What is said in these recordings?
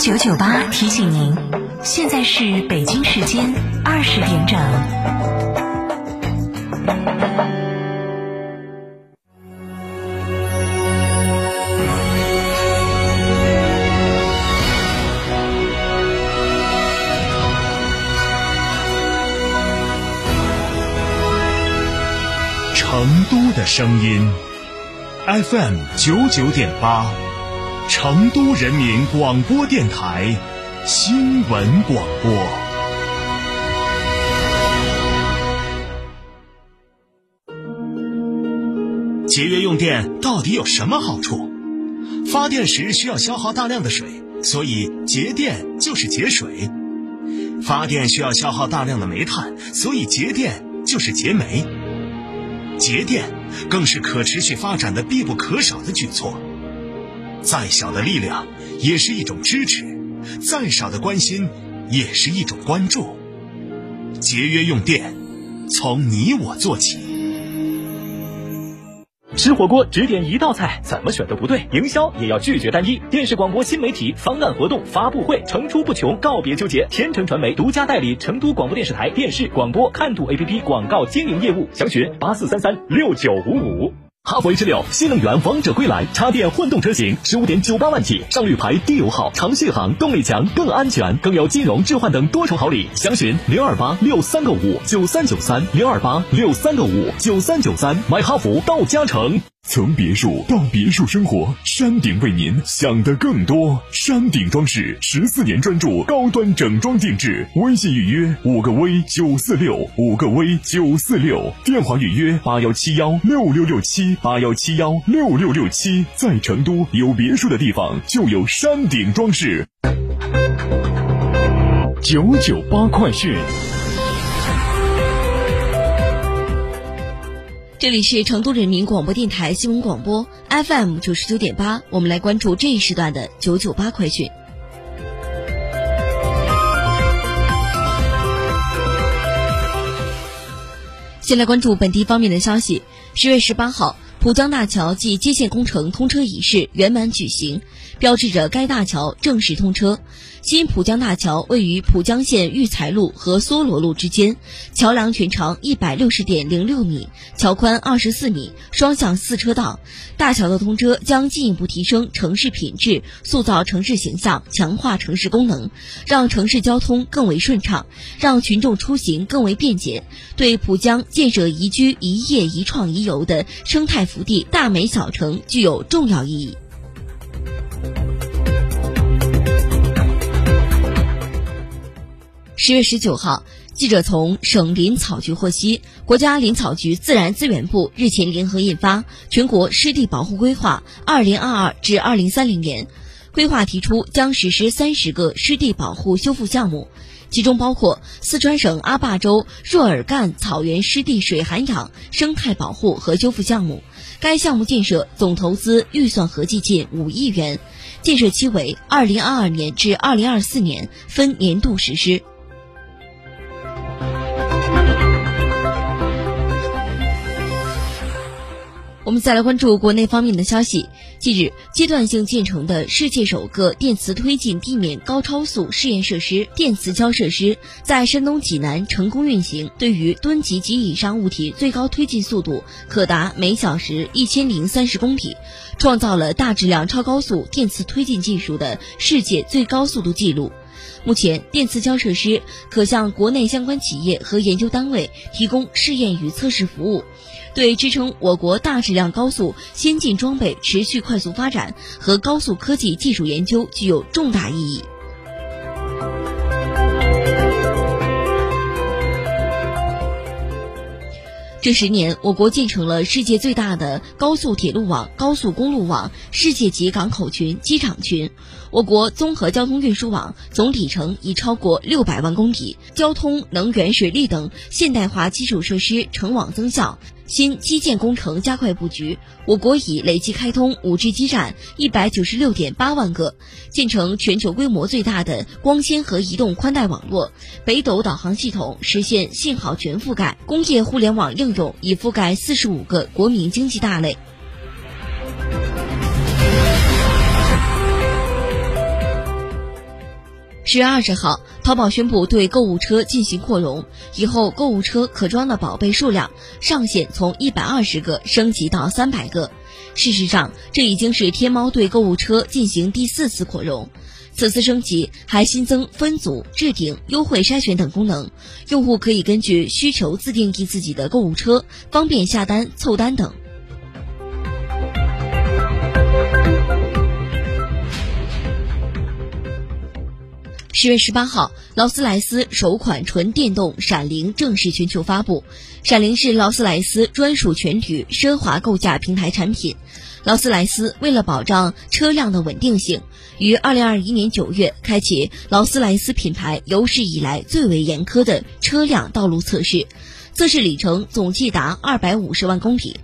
九九八提醒您，现在是北京时间二十点整。成都的声音，FM 九九点八，成都人民广播电台新闻广播。节约用电到底有什么好处？发电时需要消耗大量的水，所以节电就是节水；发电需要消耗大量的煤炭，所以节电就是节煤。节电更是可持续发展的必不可少的举措。再小的力量也是一种支持，再少的关心也是一种关注。节约用电，从你我做起。吃火锅只点一道菜，怎么选都不对。营销也要拒绝单一。电视广播新媒体方案活动发布会层出不穷，告别纠结。天成传媒独家代理成都广播电视台电视广播看图 APP 广告经营业务，详询八四三三六九五五。哈弗 H 六新能源王者归来，插电混动车型十五点九八万起，上绿牌低油耗，长续航，动力强，更安全，更有金融置换等多重好礼。详询零二八六三个五九三九三零二八六三个五九三九三，买哈弗到嘉诚。从别墅到别墅生活，山顶为您想的更多。山顶装饰十四年专注高端整装定制，微信预约五个 V 九四六五个 V 九四六，电话预约八幺七幺六六六七八幺七幺六六六七。在成都有别墅的地方就有山顶装饰。九九八快讯。这里是成都人民广播电台新闻广播 FM 九十九点八，我们来关注这一时段的九九八快讯。先来关注本地方面的消息。十月十八号，浦江大桥暨接线工程通车仪式圆满举行，标志着该大桥正式通车。新浦江大桥位于浦江县育才路和梭罗路之间，桥梁全长一百六十点零六米，桥宽二十四米，双向四车道。大桥的通车将进一步提升城市品质，塑造城市形象，强化城市功能，让城市交通更为顺畅，让群众出行更为便捷，对浦江建设宜居、宜业、宜创、宜游的生态福地大美小城具有重要意义。十月十九号，记者从省林草局获悉，国家林草局自然资源部日前联合印发《全国湿地保护规划（二零二二至二零三零年）》，规划提出将实施三十个湿地保护修复项目，其中包括四川省阿坝州若尔干草原湿地水涵养生态保护和修复项目。该项目建设总投资预算合计近五亿元，建设期为二零二二年至二零二四年，分年度实施。我们再来关注国内方面的消息。近日，阶段性建成的世界首个电磁推进地面高超速试验设施电磁胶设施在山东济南成功运行，对于吨级及以上物体最高推进速度可达每小时一千零三十公里，创造了大质量超高速电磁推进技术的世界最高速度记录。目前，电磁胶设施可向国内相关企业和研究单位提供试验与测试服务。对支撑我国大质量高速先进装备持续快速发展和高速科技技术研究具有重大意义。这十年，我国建成了世界最大的高速铁路网、高速公路网、世界级港口群、机场群。我国综合交通运输网总里程已超过六百万公里，交通、能源、水利等现代化基础设施成网增效。新基建工程加快布局，我国已累计开通 5G 基站一百九十六点八万个，建成全球规模最大的光纤和移动宽带网络，北斗导航系统实现信号全覆盖，工业互联网应用已覆盖四十五个国民经济大类。十月二十号，淘宝宣布对购物车进行扩容，以后购物车可装的宝贝数量上限从一百二十个升级到三百个。事实上，这已经是天猫对购物车进行第四次扩容。此次升级还新增分组、置顶、优惠筛选等功能，用户可以根据需求自定义自己的购物车，方便下单、凑单等。十月十八号，劳斯莱斯首款纯电动闪灵正式全球发布。闪灵是劳斯莱斯专属全铝奢华构架平台产品。劳斯莱斯为了保障车辆的稳定性，于二零二一年九月开启劳斯莱斯品牌有史以来最为严苛的车辆道路测试，测试里程总计达二百五十万公里。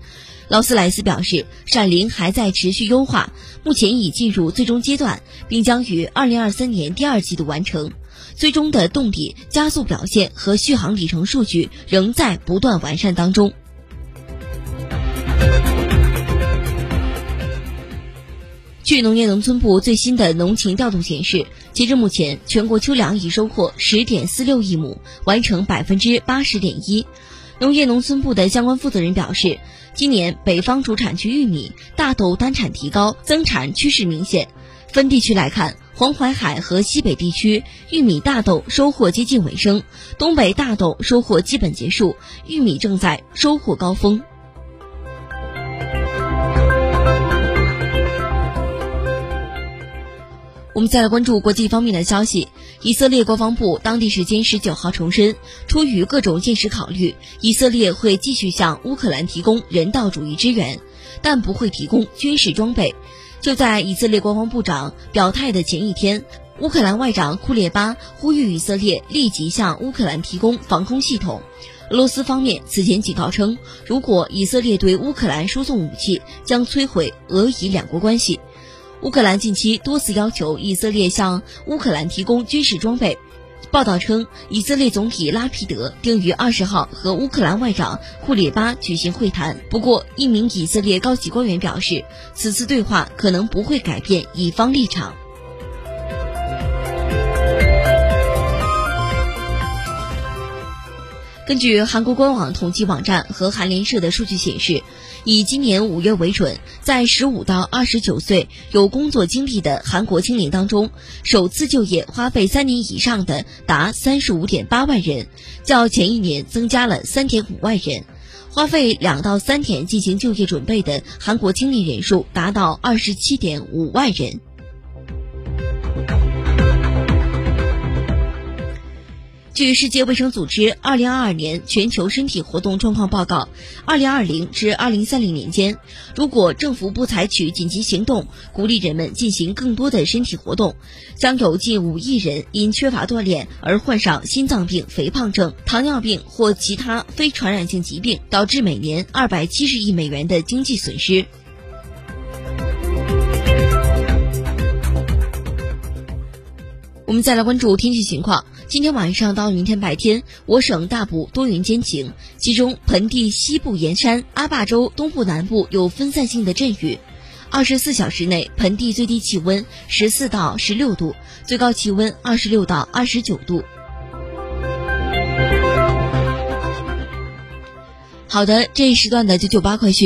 劳斯莱斯表示，闪灵还在持续优化，目前已进入最终阶段，并将于二零二三年第二季度完成。最终的动力、加速表现和续航里程数据仍在不断完善当中。据农业农村部最新的农情调度显示，截至目前，全国秋粮已收获十点四六亿亩，完成百分之八十点一。农业农村部的相关负责人表示，今年北方主产区玉米、大豆单产提高，增产趋势明显。分地区来看，黄淮海和西北地区玉米、大豆收获接近尾声，东北大豆收获基本结束，玉米正在收获高峰。我们再来关注国际方面的消息。以色列国防部当地时间十九号重申，出于各种现实考虑，以色列会继续向乌克兰提供人道主义支援，但不会提供军事装备。就在以色列国防部长表态的前一天，乌克兰外长库列巴呼吁以色列立即向乌克兰提供防空系统。俄罗斯方面此前警告称，如果以色列对乌克兰输送武器，将摧毁俄以两国关系。乌克兰近期多次要求以色列向乌克兰提供军事装备。报道称，以色列总理拉皮德定于二十号和乌克兰外长库列巴举行会谈。不过，一名以色列高级官员表示，此次对话可能不会改变以方立场。根据韩国官网统计网站和韩联社的数据显示，以今年五月为准，在十五到二十九岁有工作经历的韩国青年当中，首次就业花费三年以上的达三十五点八万人，较前一年增加了三点五万人；花费两到三年进行就业准备的韩国青年人数达到二十七点五万人。据世界卫生组织二零二二年全球身体活动状况报告，二零二零至二零三零年间，如果政府不采取紧急行动，鼓励人们进行更多的身体活动，将有近五亿人因缺乏锻炼而患上心脏病、肥胖症、糖尿病或其他非传染性疾病，导致每年二百七十亿美元的经济损失。我们再来关注天气情况。今天晚上到明天白天，我省大部多云间晴，其中盆地西部沿山、阿坝州东部南部有分散性的阵雨。二十四小时内，盆地最低气温十四到十六度，最高气温二十六到二十九度。好的，这一时段的九九八快讯。